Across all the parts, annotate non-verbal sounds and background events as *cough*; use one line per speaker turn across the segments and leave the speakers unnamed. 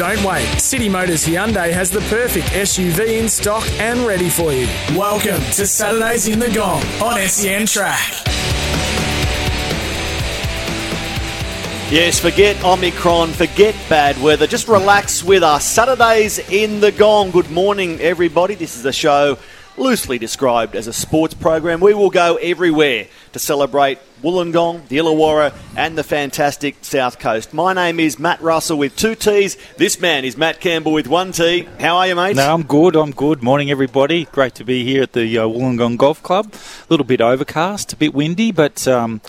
Don't wait. City Motors Hyundai has the perfect SUV in stock and ready for you. Welcome to Saturdays in the Gong on SEN Track.
Yes, forget Omicron, forget bad weather. Just relax with us. Saturdays in the Gong. Good morning, everybody. This is a show loosely described as a sports program. We will go everywhere to celebrate Wollongong, the Illawarra, and the fantastic South Coast. My name is Matt Russell with two T's. This man is Matt Campbell with one T. How are you, mate?
No, I'm good. I'm good. Morning, everybody. Great to be here at the uh, Wollongong Golf Club. A little bit overcast, a bit windy, but um,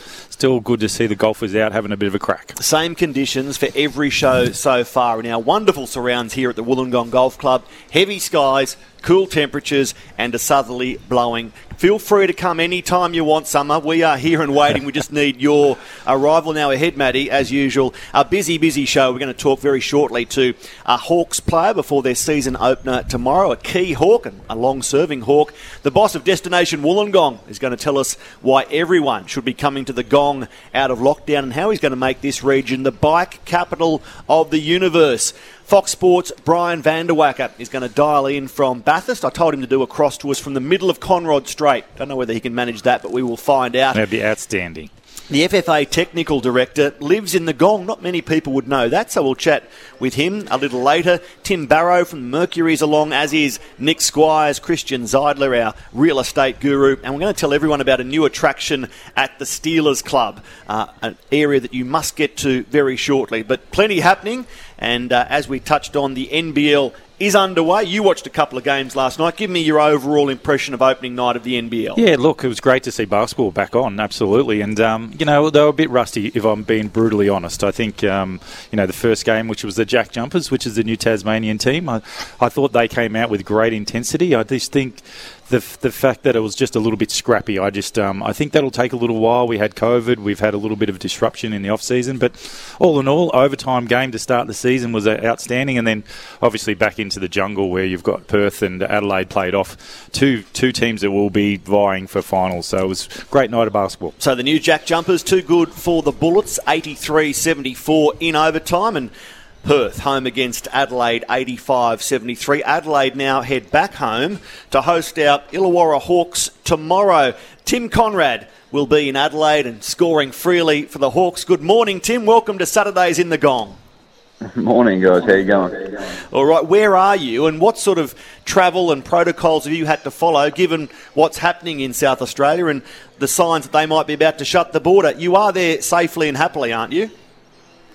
still good to see the golfers out having a bit of a crack.
Same conditions for every show so far in our wonderful surrounds here at the Wollongong Golf Club. Heavy skies, cool temperatures, and a southerly blowing. Feel free to come anytime you want, Summer. We are here and waiting. we just need your arrival now ahead, Matty, as usual. A busy, busy show. We're going to talk very shortly to uh, a Hawks player before their season opener tomorrow, a key Hawk, and a long serving Hawk. The boss of Destination Wollongong is going to tell us why everyone should be coming to the Gong out of lockdown and how he's going to make this region the bike capital of the universe. Fox Sports' Brian Vanderwacker is going to dial in from Bathurst. I told him to do a cross to us from the middle of Conrod Straight. Don't know whether he can manage that, but we will find out.
That'd be outstanding.
The FFA technical director lives in the Gong. Not many people would know that, so we'll chat with him a little later. Tim Barrow from Mercury's along, as is Nick Squires, Christian Zeidler, our real estate guru, and we're going to tell everyone about a new attraction at the Steelers Club, uh, an area that you must get to very shortly. But plenty happening, and uh, as we touched on, the NBL is underway. You watched a couple of games last night. Give me your overall impression of opening night of the NBL.
Yeah, look, it was great to see basketball back on, absolutely. And, um, you know, they were a bit rusty, if I'm being brutally honest. I think, um, you know, the first game, which was the Jack Jumpers, which is the new Tasmanian team, I, I thought they came out with great intensity. I just think the, the fact that it was just a little bit scrappy. I just um, I think that'll take a little while. We had COVID, we've had a little bit of disruption in the off season, but all in all, overtime game to start the season was outstanding, and then obviously back into the jungle where you've got Perth and Adelaide played off two two teams that will be vying for finals. So it was a great night of basketball.
So the new Jack Jumpers too good for the Bullets, 83-74 in overtime, and Perth home against Adelaide 85 73. Adelaide now head back home to host our Illawarra Hawks tomorrow. Tim Coenraad will be in Adelaide and scoring freely for the Hawks. Good morning, Tim. Welcome to Saturdays in the Gong. *laughs*
Morning, guys. How you going?
All right. Where are you, and what sort of travel and protocols have you had to follow, given what's happening in South Australia and the signs that they might be about to shut the border? You are there safely and happily, aren't you?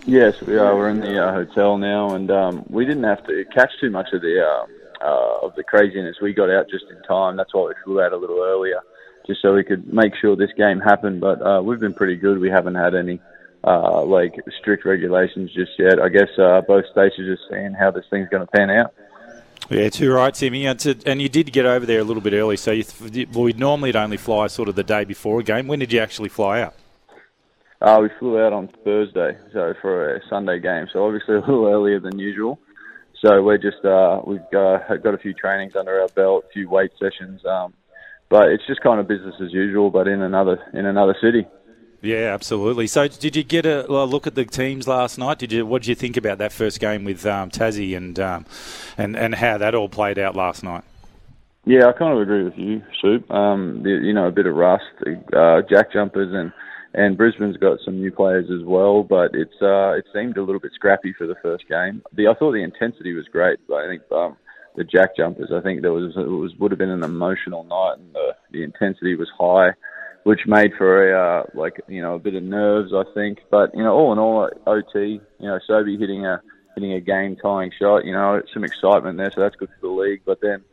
Yes, we are. We're in the uh, hotel now, and um, we didn't have to catch too much of the uh, uh, of the craziness. We got out just in time. That's why we flew out a little earlier, just so we could make sure this game happened. But uh, we've been pretty good. We haven't had any uh, like strict regulations just yet. I guess uh, both states are just seeing how this thing's going to pan out.
Yeah, too right, Timmy. And you did get over there a little bit early. So you th- well, we normally only fly sort of the day before a game. When did you actually fly out?
Uh, we flew out on Thursday, so for a Sunday game. So obviously a little earlier than usual. So we're just uh, we've got, got a few trainings under our belt, a few weight sessions. Um, but it's just kind of business as usual, but in another in another city.
Yeah, absolutely. So, did you get a, look at the teams last night? Did you? What did you think about that first game with um, Tassie and um, and and how that all played out last night?
Yeah, I kind of agree with you, Soup. Um, you know, a bit of rust, uh, jack jumpers, and and Brisbane's got some new players as well, but it's uh, it seemed a little bit scrappy for the first game. The I thought the intensity was great, but I think um, the jack jumpers, I think there was it was would have been an emotional night, and the the intensity was high, which made for a uh, like you know a bit of nerves, I think. But you know, all in all, OT, you know, Sobey hitting a hitting a game tying shot. You know, some excitement there, so that's good for the league. But then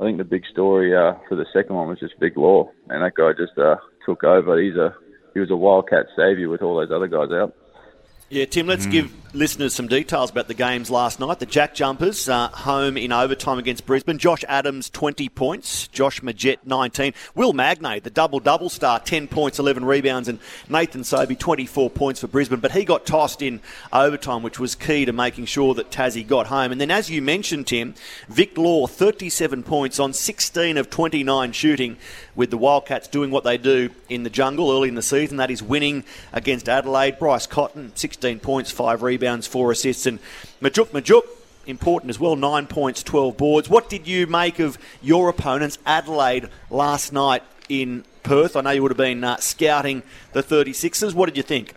I think the big story uh, for the second one was just Vic Law, and that guy just uh, took over. He's a he was a wildcat saviour with all those other guys out.
Yeah, Tim, let's mm. give listeners some details about the games last night. The Jack Jumpers uh, home in overtime against Brisbane. Josh Adams, 20 points. Josh Magette, 19. Will Magnay, the double-double star, 10 points, 11 rebounds. And Nathan Sobey, 24 points for Brisbane. But he got tossed in overtime, which was key to making sure that Tassie got home. And then, as you mentioned, Tim, Vic Law, 37 points on 16 of 29 shooting with the Wildcats doing what they do in the jungle early in the season. That is winning against Adelaide. Bryce Cotton, 16 points, 5 rebounds, 4 assists. And Majok Majok, important as well, 9 points, 12 boards. What did you make of your opponents, Adelaide, last night in Perth? I know you would have been uh, scouting the 36ers. What did you think?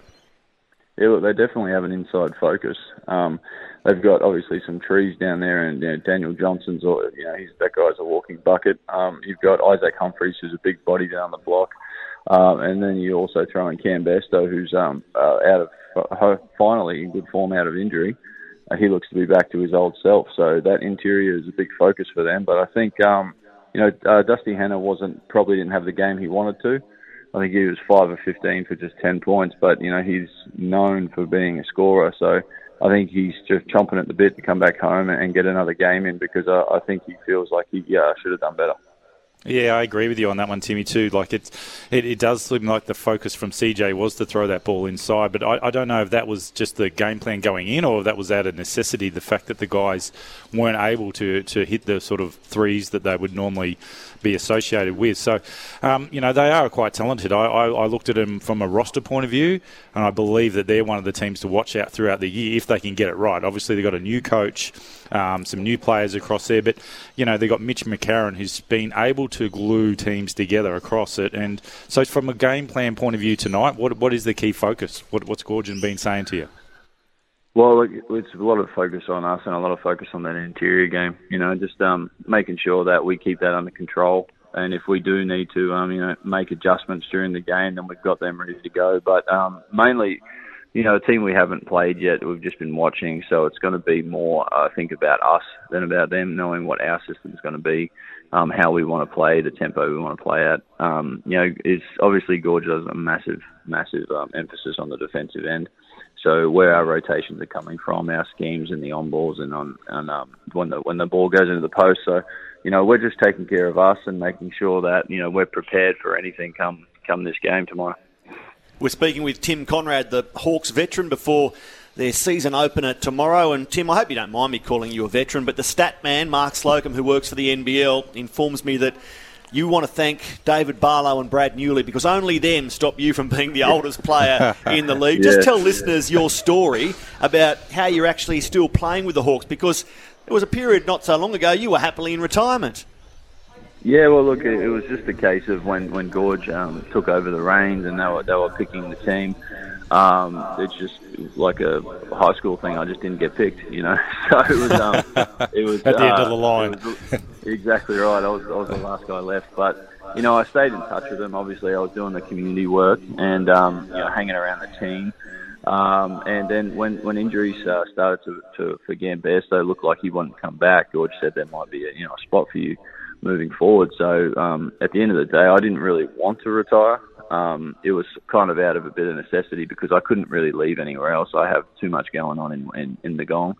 Yeah, look, they definitely have an inside focus. Um, they've got obviously some trees down there, and you know, Daniel Johnson's, or you know, he's that guy's a walking bucket. Um, you've got Isaac Humphries, who's a big body down the block, um, and then you also throw in Cam Bairstow, who's um, uh, out of uh, finally in good form out of injury. Uh, he looks to be back to his old self, so that interior is a big focus for them. But I think um, you know uh, Dusty Hannah wasn't probably didn't have the game he wanted to. I think he was five of fifteen for just ten points, but you know he's known for being a scorer, so I think he's just chomping at the bit to come back home and get another game in because I, I think he feels like he should have done better.
Yeah, I agree with you on that one, Timmy. Too. Like it, it does seem like the focus from CJ was to throw that ball inside, but I, I don't know if that was just the game plan going in, or if that was out of necessity. The fact that the guys weren't able to to hit the sort of threes that they would normally be associated with. So, um, you know, they are quite talented. I, I, I, looked at them from a roster point of view, and I believe that they're one of the teams to watch out throughout the year if they can get it right. Obviously, they've got a new coach, um, some new players across there, but, you know, they've got Mitch McCarron who's been able to glue teams together across it. And so, from a game plan point of view tonight, what, what is the key focus? What, what's Goorjian been saying to you?
Well, it's a lot of focus on us and a lot of focus on that interior game. You know, just um, making sure that we keep that under control. And if we do need to, um, you know, make adjustments during the game, then we've got them ready to go. But um, mainly, you know, a team we haven't played yet, we've just been watching. So it's going to be more, I think, about us than about them, knowing what our system is going to be, um, how we want to play, the tempo we want to play at. Um, you know, it's obviously Gorge has a massive, massive um, emphasis on the defensive end. So where our rotations are coming from, our schemes and the on balls and on and um, when the when the ball goes into the post. So, you know, we're just taking care of us and making sure that you know we're prepared for anything come come this game tomorrow.
We're speaking with Tim Coenraad, the Hawks veteran, before their season opener tomorrow. And Tim, I hope you don't mind me calling you a veteran, but the stat man, Mark Slocum, who works for the NBL, informs me that you want to thank David Barlow and Brad Newley because only them stop you from being the oldest player in the league. Just *laughs* tell listeners your story about how you're actually still playing with the Hawks because there was a period not so long ago you were happily in retirement.
Yeah, well, look, it, was just a case of when when Gorge um, took over the reins and they were they were picking the team. Um, it's just like a high school thing. I just didn't get picked, you know. *laughs* So it was, um, *laughs* it was
at the uh, end of the uh, line.
exactly right. I was, I was the last guy left, but you know, I stayed in touch with them. Obviously, I was doing the community work and um, you know, hanging around the team. Um, and then when when injuries uh, started to, to for Gambesto, looked like he wouldn't come back. George said there might be a you know a spot for you moving forward. So um, at the end of the day, I didn't really want to retire um, it was kind of out of a bit of necessity because I couldn't really leave anywhere else. I have too much going on in in, in the gong.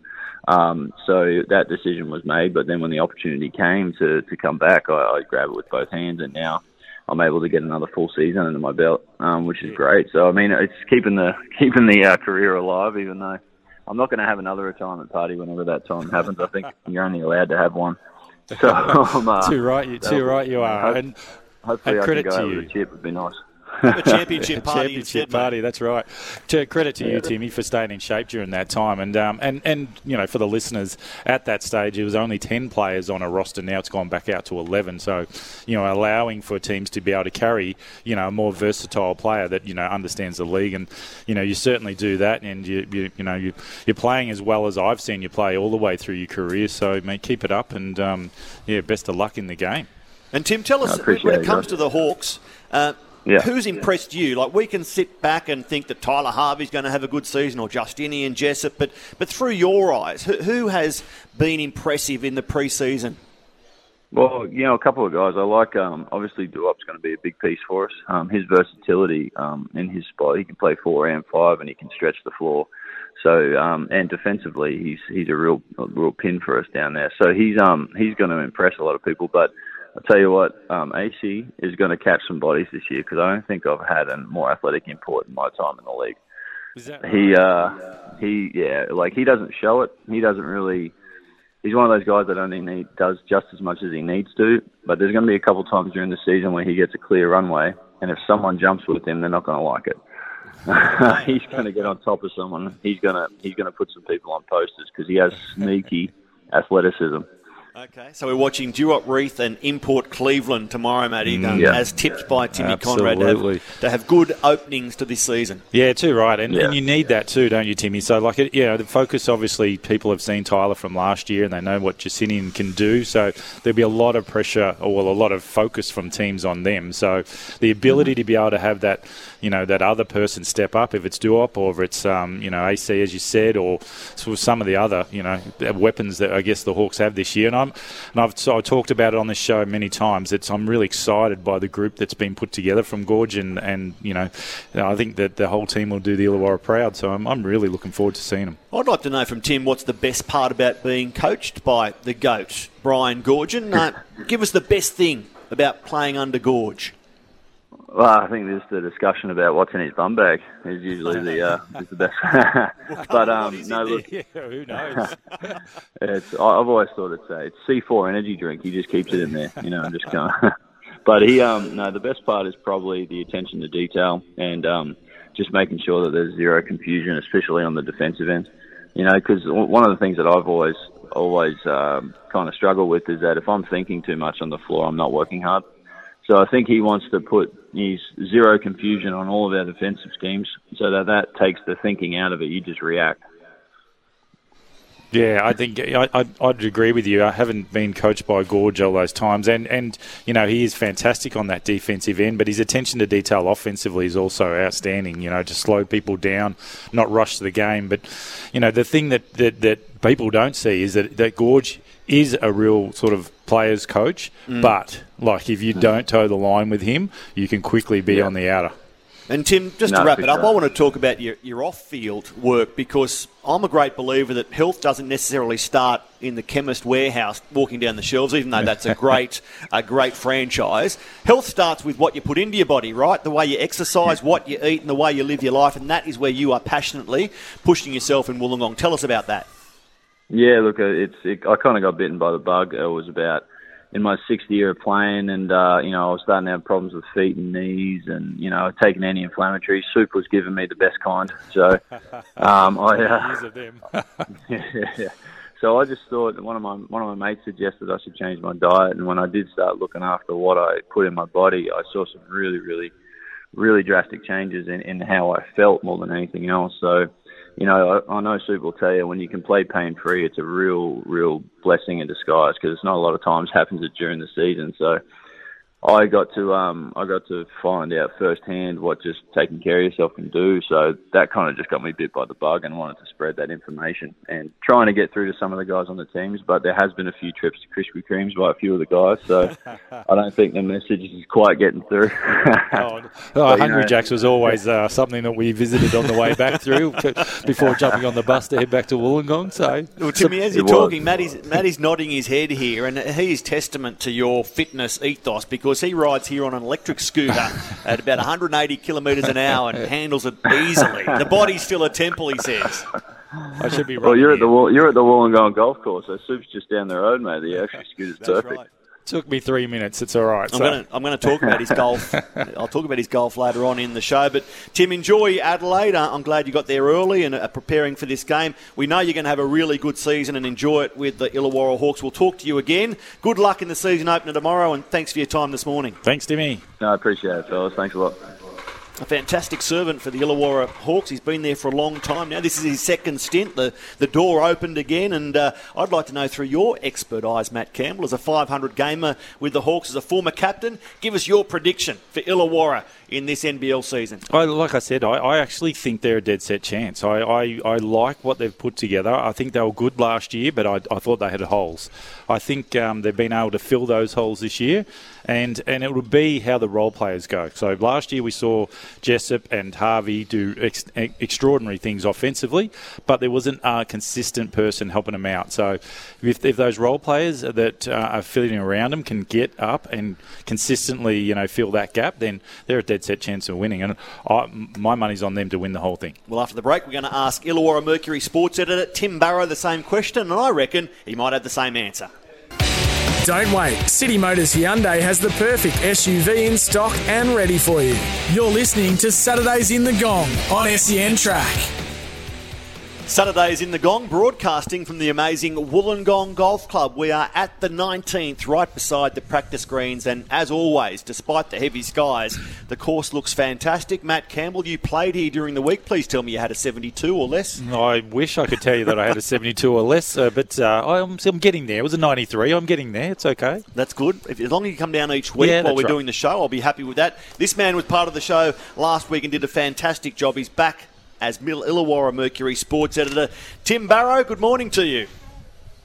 Um, so that decision was made. But then when the opportunity came to to come back, I, I grabbed it with both hands, and now I'm able to get another full season under my belt, um, which is great. So I mean, it's keeping the keeping the uh, career alive, even though I'm not going to have another retirement party whenever that time happens. I think *laughs* you're only allowed to have one.
So, um, *laughs* uh, too right, you too right you are. And
hopefully,
and
I
credit
can go
to
over
you.
the chip. Would be nice
a championship *laughs* party.
championship
instead,
party. That's right. To credit to you, Timmy, for staying in shape during that time, and um, and and you know for the listeners at that stage, it was only ten players on a roster. Now it's gone back out to eleven. So, you know, allowing for teams to be able to carry you know a more versatile player that you know understands the league, and you know you certainly do that, and you you, you know you you're playing as well as I've seen you play all the way through your career. So, mate, keep it up, and um, yeah, best of luck in the game.
And Tim, tell us when it comes to the Hawks. Uh,
Yeah.
Who's impressed you? Like we can sit back and think that Tyler Harvey's going to have a good season or Justinian Jessup, but but through your eyes, who, who has been impressive in the pre-season?
Well, you know, a couple of guys. I like, um, obviously, Duop's going to be a big piece for us. Um, his versatility um, in his spot, he can play four and five, and he can stretch the floor. So, um, and defensively, he's he's a real a real pin for us down there. So he's um he's going to impress a lot of people. But I'll tell you what, um, AC is going to catch some bodies this year because I don't think I've had a more athletic import in my time in the league.
Right?
He uh he yeah like he doesn't show it. He doesn't really he's one of those guys that only need does just as much as he needs to. But there's going to be a couple times during the season where he gets a clear runway, and if someone jumps with him, they're not going to like it. *laughs* he's going to get on top of someone. He's going to he's going to put some people on posters because he has sneaky athleticism.
Okay, so we're watching Duop Reath and Import Cleveland tomorrow, Matty,
Mm.
Yeah.
as tipped by Timmy Coenraad to have, to have good openings to this season.
Yeah, too right, and,
Yeah.
and you need that too, don't you, Timmy? So, like, it, you know, the focus obviously people have seen Tyler from last year, and they know what Justinian can do. So there'll be a lot of pressure, or well, a lot of focus from teams on them. So the ability to be able to have that, you know, that other person step up, if it's Duop or if it's, um, you know, AC as you said, or sort of some of the other, you know, weapons that I guess the Hawks have this year. And I'm, and I've so I talked about it on this show many times. It's I'm really excited by the group that's been put together from Gorge, and, and you know, I think that the whole team will do the Illawarra proud. So I'm, I'm really looking forward to seeing them.
I'd like to know from Tim what's the best part about being coached by the GOAT, Brian Goorjian. Uh, *laughs* give us the best thing about playing under Gorge.
Well, I think just the discussion about what's in his bum bag is usually the uh, *laughs* is the best. *laughs* but um, no, look,
yeah, who knows? *laughs*
It's, I've always thought it's uh, it's C4 energy drink. He just keeps it in there, you know, and just going. but he, um, no, the best part is probably the attention to detail and um, just making sure that there's zero confusion, especially on the defensive end. You know, because one of the things that I've always always um, kind of struggled with is that if I'm thinking too much on the floor, I'm not working hard. So I think he wants to put his zero confusion on all of our defensive schemes, so that that takes the thinking out of it. You just react.
Yeah, I think I, I'd, I'd agree with you. I haven't been coached by Gorge all those times, and, and you know he is fantastic on that defensive end, but his attention to detail offensively is also outstanding. You know, to slow people down, not rush the game. But you know, the thing that, that, that people don't see is that, that Gorge is a real sort of players coach, mm. but like if you don't toe the line with him, you can quickly be
Yeah.
on the outer.
And Tim, just to wrap it up,
sure.
I want to talk about your, your off field work because I'm a great believer that health doesn't necessarily start in the chemist warehouse walking down the shelves, even though that's a *laughs* great a great franchise. Health starts with what you put into your body, right? The way you exercise, what you eat, and the way you live your life, and that is where you are passionately pushing yourself in Wollongong. Tell us about that.
Yeah, look, uh, it's it, I kind of got bitten by the bug. It was about in my sixth year of playing, and uh, you know I was starting to have problems with feet and knees, and you know taking anti-inflammatories. Soup was giving me the best kind, so *laughs* um, I. Uh,
them. *laughs* *laughs*
yeah. So I just thought one of my one of my mates suggested I should change my diet, and when I did start looking after what I put in my body, I saw some really, really, really drastic changes in, in how I felt more than anything else. So, you know, I, I know Soup will tell you when you can play pain free, it's a real, real blessing in disguise because it's not a lot of times happens during the season. So. I got to um I got to find out firsthand what just taking care of yourself can do. So that kind of just got me bit by the bug and wanted to spread that information and trying to get through to some of the guys on the teams. But there has been a few trips to Krispy Kremes by a few of the guys, so *laughs* I don't think the message is quite getting through. *laughs*
Oh, *laughs* oh,
But,
Hungry
know-
Jacks was always uh, something that we visited on the way back through t- before jumping on the bus to head back to Wollongong. So,
Well, Timmy, as you're
It was.
talking, Matty's, Matty's nodding his head here, and he is testament to your fitness ethos because he rides here on an electric scooter *laughs* at about 180 kilometres an hour and handles it easily. The body's still a temple, he says.
I should be.
Right.
Well,
you're at the
here.
You're at the Wollongong Golf Course, so Soup's just down the road, mate. The *laughs* electric scooter's perfect.
Took me three minutes. It's all right.
I'm
So.
going to I'm going to talk about his golf. *laughs* I'll talk about his golf later on in the show. But Tim, enjoy Adelaide. Uh, I'm glad you got there early and are preparing for this game. We know you're going to have a really good season and enjoy it with the Illawarra Hawks. We'll talk to you again. Good luck in the season opener tomorrow, and thanks for your time this morning.
Thanks, Timmy.
No, I appreciate it, fellas. Thanks a lot.
A fantastic servant for the Illawarra Hawks. He's been there for a long time now. This is his second stint. The the door opened again, and uh, I'd like to know through your expert eyes, Matt Campbell, as a 500 gamer with the Hawks, as a former captain, give us your prediction for Illawarra in this NBL season?
I, like I said, I, I, actually think they're a dead set chance. I, I, I, like what they've put together. I think they were good last year, but I, I thought they had holes. I think um, they've been able to fill those holes this year, and, and it would be how the role players go. So last year we saw Jessup and Harvey do ex- extraordinary things offensively, but there wasn't a consistent person helping them out. So if, if those role players that uh, are filling around them can get up and consistently, you know, fill that gap, then they're a dead set chance of winning. And I, my money's on them to win the whole thing.
Well, after the break, we're going to ask Illawarra Mercury sports editor Tim Barrow the same question, and I reckon he might have the same answer.
Don't wait. City Motors Hyundai has the perfect SUV in stock and ready for you. You're listening to Saturdays in the Gong on SEN Track.
Saturdays in the Gong, broadcasting from the amazing Wollongong Golf Club. We are at the 19th, right beside the practice greens, and as always, despite the heavy skies, the course looks fantastic. Matt Campbell, you played here during the week. Please tell me you had a 72 or less.
I wish I could tell you that I had a 72 or less, uh, but uh, I'm, I'm, getting there. It was a 93. I'm getting there. It's okay.
That's good. If, as long as you come down each week yeah, while we're right. doing the show, I'll be happy with that. This man was part of the show last week and did a fantastic job. He's back as Mill Illawarra Mercury sports editor. Tim Barrow, good morning to you.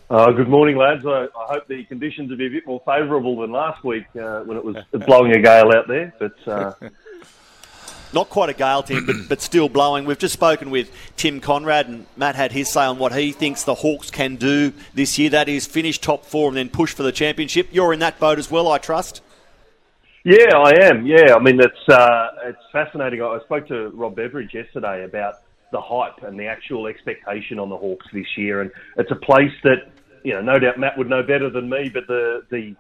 Uh, good morning, lads. I, I, hope the conditions will be a bit more favourable than last week uh, when it was *laughs* blowing a gale out there. But uh... *laughs*
not quite a gale, Tim, but, but still blowing. We've just spoken with Tim Coenraad, and Matt had his say on what he thinks the Hawks can do this year. That is finish top four and then push for the championship. You're in that boat as well, I trust.
Yeah, I am. Yeah, I mean it's uh, it's fascinating. I spoke to Rob Beveridge yesterday about the hype and the actual expectation on the Hawks this year, and it's a place that you know, no doubt Matt would know better than me, but the the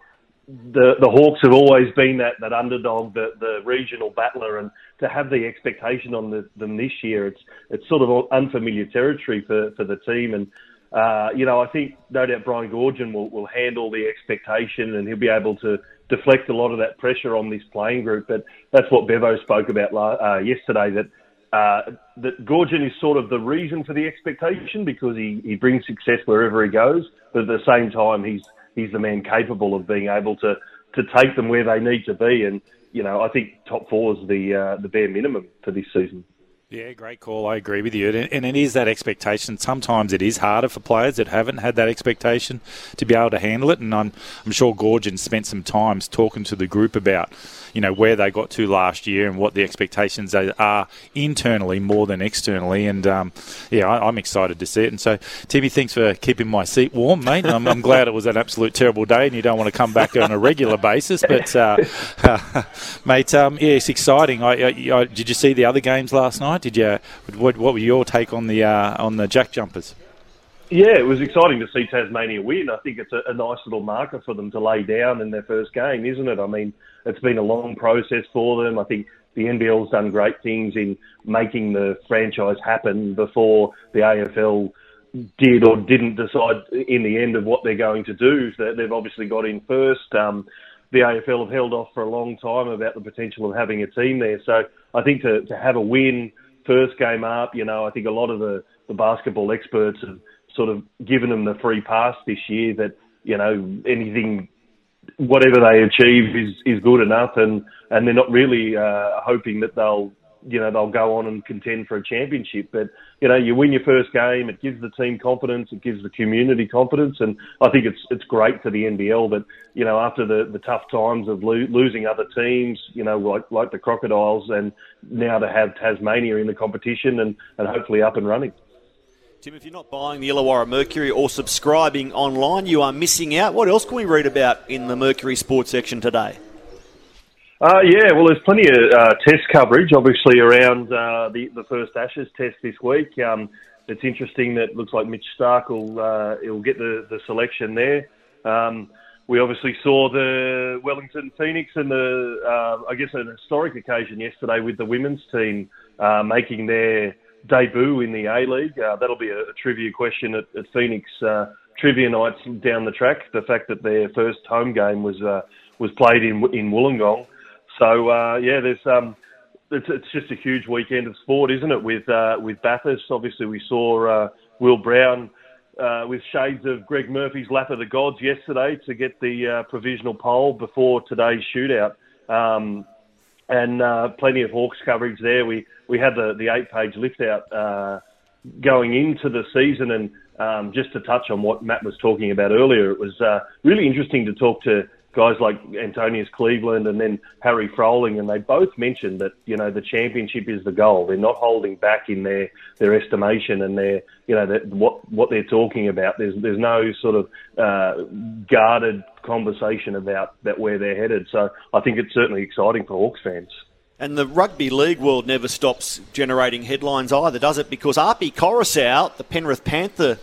the, the Hawks have always been that, that underdog, the, the regional battler, and to have the expectation on the, them this year, it's it's sort of unfamiliar territory for, for the team. And uh, you know, I think no doubt Brian Goorjian will, will handle the expectation, and he'll be able to deflect a lot of that pressure on this playing group. But that's what Bevo spoke about uh, yesterday. That uh, that Goorjian is sort of the reason for the expectation because he, he brings success wherever he goes. But at the same time, he's he's the man capable of being able to to take them where they need to be. And you know, I think top four is the uh, the bare minimum for this season.
Yeah, great call. I agree with you. And it is that expectation. Sometimes it is harder for players that haven't had that expectation to be able to handle it. And I'm, I'm sure Goorjian spent some times talking to the group about you know where they got to last year and what the expectations are internally more than externally. And um, yeah, I, am excited to see it. And so, Timmy, thanks for keeping my seat warm, mate. I'm, I'm, glad it was an absolute terrible day and you don't want to come back on a regular basis. But uh, *laughs* mate, um, yeah, it's exciting. I, I, did you see the other games last night? Did you? What, what were your take on the uh, on the Jack Jumpers?
Yeah, it was exciting to see Tasmania win. I think it's a, a, nice little marker for them to lay down in their first game, isn't it? I mean, it's been a long process for them. I think the NBL's done great things in making the franchise happen before the AFL did or didn't decide in the end of what they're going to do. They've obviously got in first. Um, the AFL have held off for a long time about the potential of having a team there. So I think to, to have a win first game up, you know, I think a lot of the, the basketball experts have sort of given them the free pass this year that, you know, anything, whatever they achieve is, is good enough. And, and they're not really uh, hoping that they'll, you know, they'll go on and contend for a championship. But, you know, you win your first game, it gives the team confidence, it gives the community confidence. And I think it's, it's great for the NBL that, you know, after the, the tough times of lo- losing other teams, you know, like, like the Crocodiles and now to have Tasmania in the competition and, and hopefully up and running.
Tim, if you're not buying the Illawarra Mercury or subscribing online, you are missing out. What else can we read about in the Mercury Sports section today?
Uh, yeah, well, there's plenty of uh, test coverage, obviously, around uh, the, the first Ashes test this week. Um, it's interesting that it looks like Mitch Starc will, uh, will get the, the selection there. Um, we obviously saw the Wellington Phoenix and the, uh, I guess, an historic occasion yesterday with the women's team uh, making their debut in the A League. Uh, that'll be a, a, trivia question at, at Phoenix trivia nights down the track. The fact that their first home game was was played in in Wollongong. So uh, yeah, there's um, it's, it's, just a huge weekend of sport, isn't it? With uh, with Bathurst, obviously we saw uh, Will Brown. with shades of Greg Murphy's lap of the gods yesterday to get the provisional pole before today's shootout. Um, and uh, plenty of Hawks coverage there. We we had the the eight page lift out uh, going into the season, and um, just to touch on what Matt was talking about earlier, it was uh, really interesting to talk to guys like Antonius Cleveland and then Harry Froling, and they both mentioned that you know the championship is the goal. They're not holding back in their their estimation and their you know that what what they're talking about. There's there's no sort of uh, guarded conversation about that where they're headed. So I think it's certainly exciting for Hawks fans.
And the rugby league world never stops generating headlines either, does it? Because Api Koroisau, the Penrith Panther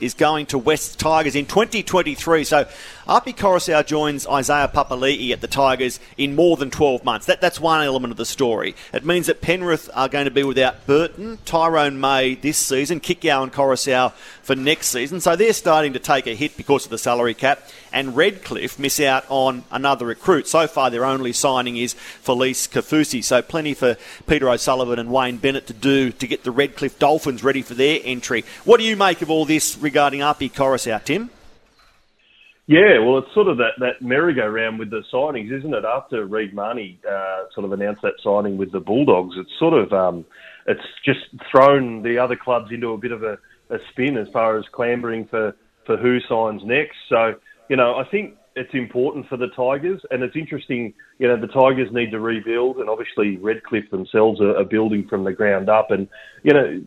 is going to West Tigers in 2023. So Api Koroisau joins Isaiah Papali'i at the Tigers in more than 12 months. That, that's one element of the story. It means that Penrith are going to be without Burton, Tyrone May this season, Kikau and Koroisau for next season. So they're starting to take a hit because of the salary cap. And Redcliffe miss out on another recruit. So far, their only signing is Felice Kaufusi. So plenty for Peter O'Sullivan and Wayne Bennett to do to get the Redcliffe Dolphins ready for their entry. What do you make of all this regarding Api Koroisau, Tim?
Yeah, well, it's sort of that, that merry-go-round with the signings, isn't it? After Reed Mahoney uh, sort of announced that signing with the Bulldogs, it's sort of um, it's just thrown the other clubs into a bit of a, a spin as far as clambering for, for who signs next. So, you know, I think it's important for the Tigers, and it's interesting. You know, the Tigers need to rebuild, and obviously Redcliffe themselves are, are building from the ground up. And you know,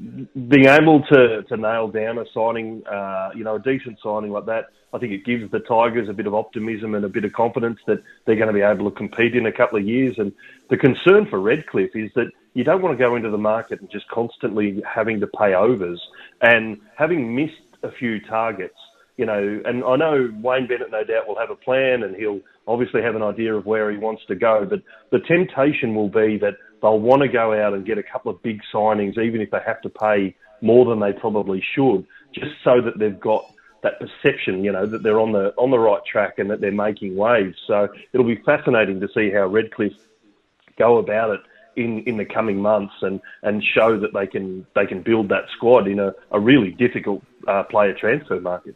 being able to to nail down a signing, uh, you know, a decent signing like that, I think it gives the Tigers a bit of optimism and a bit of confidence that they're going to be able to compete in a couple of years. And the concern for Redcliffe is that you don't want to go into the market and just constantly having to pay overs and having missed a few targets you know, and I know Wayne Bennett no doubt will have a plan and he'll obviously have an idea of where he wants to go. But the temptation will be that they'll want to go out and get a couple of big signings, even if they have to pay more than they probably should, just so that they've got that perception, you know, that they're on the on the right track and that they're making waves. So it'll be fascinating to see how Redcliffe go about it in, in the coming months and, and show that they can they can build that squad in a, a really difficult uh, player transfer market.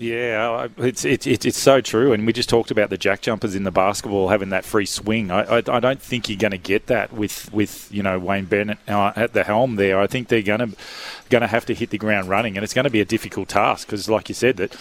Yeah, it's, it's it's so true, and we just talked about the jack jumpers in the basketball having that free swing. I, I, I don't think you're going to get that with, with you know Wayne Bennett uh, at the helm there. I think they're going to going to have to hit the ground running, and it's going to be a difficult task because, like you said, that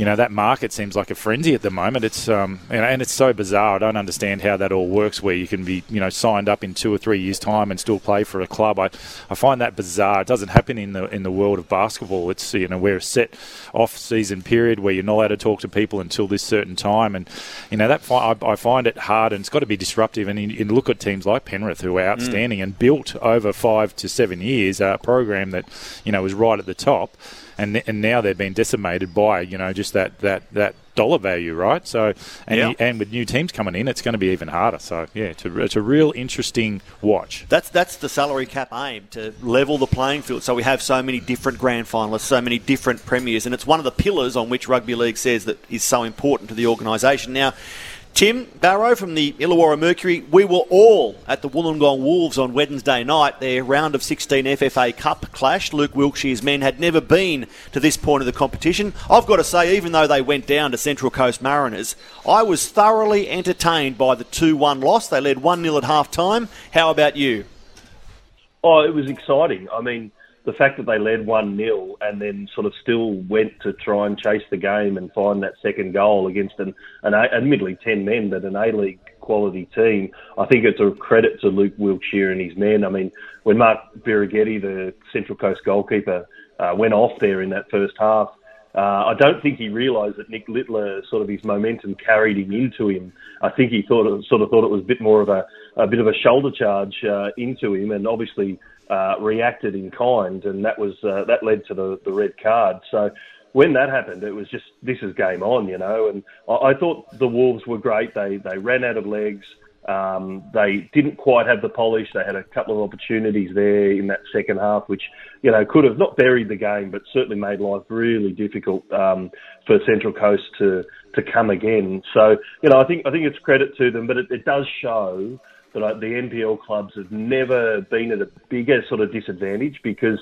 you know that market seems like a frenzy at the moment. It's um, and it's so bizarre. I don't understand how that all works. Where you can be you know signed up in two or three years' time and still play for a club. I, I find that bizarre. It doesn't happen in the in the world of basketball. It's you know we're a set off season period where you're not allowed to talk to people until this certain time, and you know that I, I find it hard and it's got to be disruptive. And, you, in look at teams like Penrith who are outstanding mm. and built over five to seven years a program that you know was right at the top and and now they're being decimated by you know just that that that dollar value, right? So and yeah. and with new teams coming in, it's going to be even harder. So yeah, it's a, it's a real interesting watch.
That's that's the salary cap aim to level the playing field. So we have so many different grand finalists, so many different premiers, and it's one of the pillars on which rugby league says that is so important to the organisation. Now. Tim Barrow from the Illawarra Mercury. We were all at the Wollongong Wolves on Wednesday night. Their round of 16 FFA Cup clash. Luke Wilkshire's men had never been to this point of the competition. I've got to say, even though they went down to Central Coast Mariners, I was thoroughly entertained by the 2 1 loss. They led 1 0 at half time. How about you?
Oh, it was exciting. I mean, the fact that they led 1 0 and then sort of still went to try and chase the game and find that second goal against an, an admittedly 10 men, but an A League quality team, I think it's a credit to Luke Wilkshire and his men. I mean, when Mark Birighitti, the Central Coast goalkeeper, uh, went off there in that first half, uh, I don't think he realised that Nick Littler, sort of his momentum carried him into him. I think he thought it, sort of thought it was a bit more of a, a bit of a shoulder charge uh, into him, and obviously uh, reacted in kind, and that was uh, that led to the, the red card. So when that happened, it was just this is game on, you know. And I, I thought the Wolves were great. They they ran out of legs. Um, they didn't quite have the polish. They had a couple of opportunities there in that second half, which you know could have not buried the game, but certainly made life really difficult um, for Central Coast to to come again. So you know, I think I think it's credit to them, but it, it does show that the NPL clubs have never been at a bigger sort of disadvantage because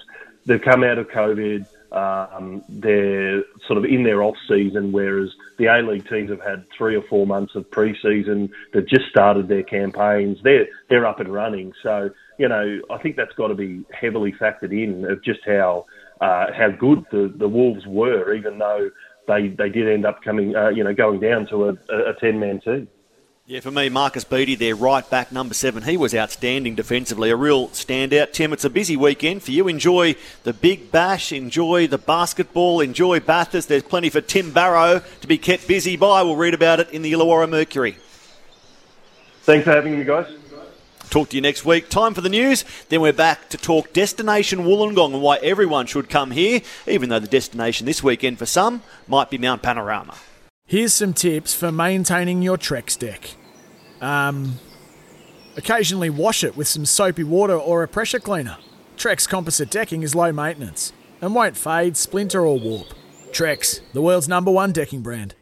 they've come out of COVID. um, they're sort of in their off season, whereas the A League teams have had three or four months of pre-season. They've just started their campaigns. They're they're up and running. So you know, I think that's got to be heavily factored in of just how uh, how good the, the Wolves were, even though they they did end up coming, uh, you know, going down to a, a ten man team.
Yeah, for me, Marcus Beattie, there, right back, number seven, he was outstanding defensively, a real standout. Tim, it's a busy weekend for you. Enjoy the Big Bash, enjoy the basketball, enjoy Bathurst. There's plenty for Tim Barrow to be kept busy by. We'll read about it in the Illawarra Mercury.
Thanks for having me, guys.
Talk to you next week. Time for the news. Then we're back to talk Destination Wollongong and why everyone should come here, even though the destination this weekend for some might be Mount Panorama.
Here's some tips for maintaining your Trex deck. Um, occasionally wash it with some soapy water or a pressure cleaner. Trex composite decking is low maintenance and won't fade, splinter, or warp. Trex, the world's number one decking brand.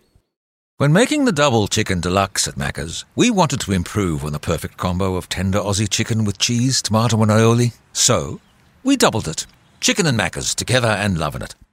When making the double chicken deluxe at Macca's, we wanted to improve on the perfect combo of tender Aussie chicken with cheese, tomato, and aioli. So, we doubled it. Chicken and Macca's together and loving it.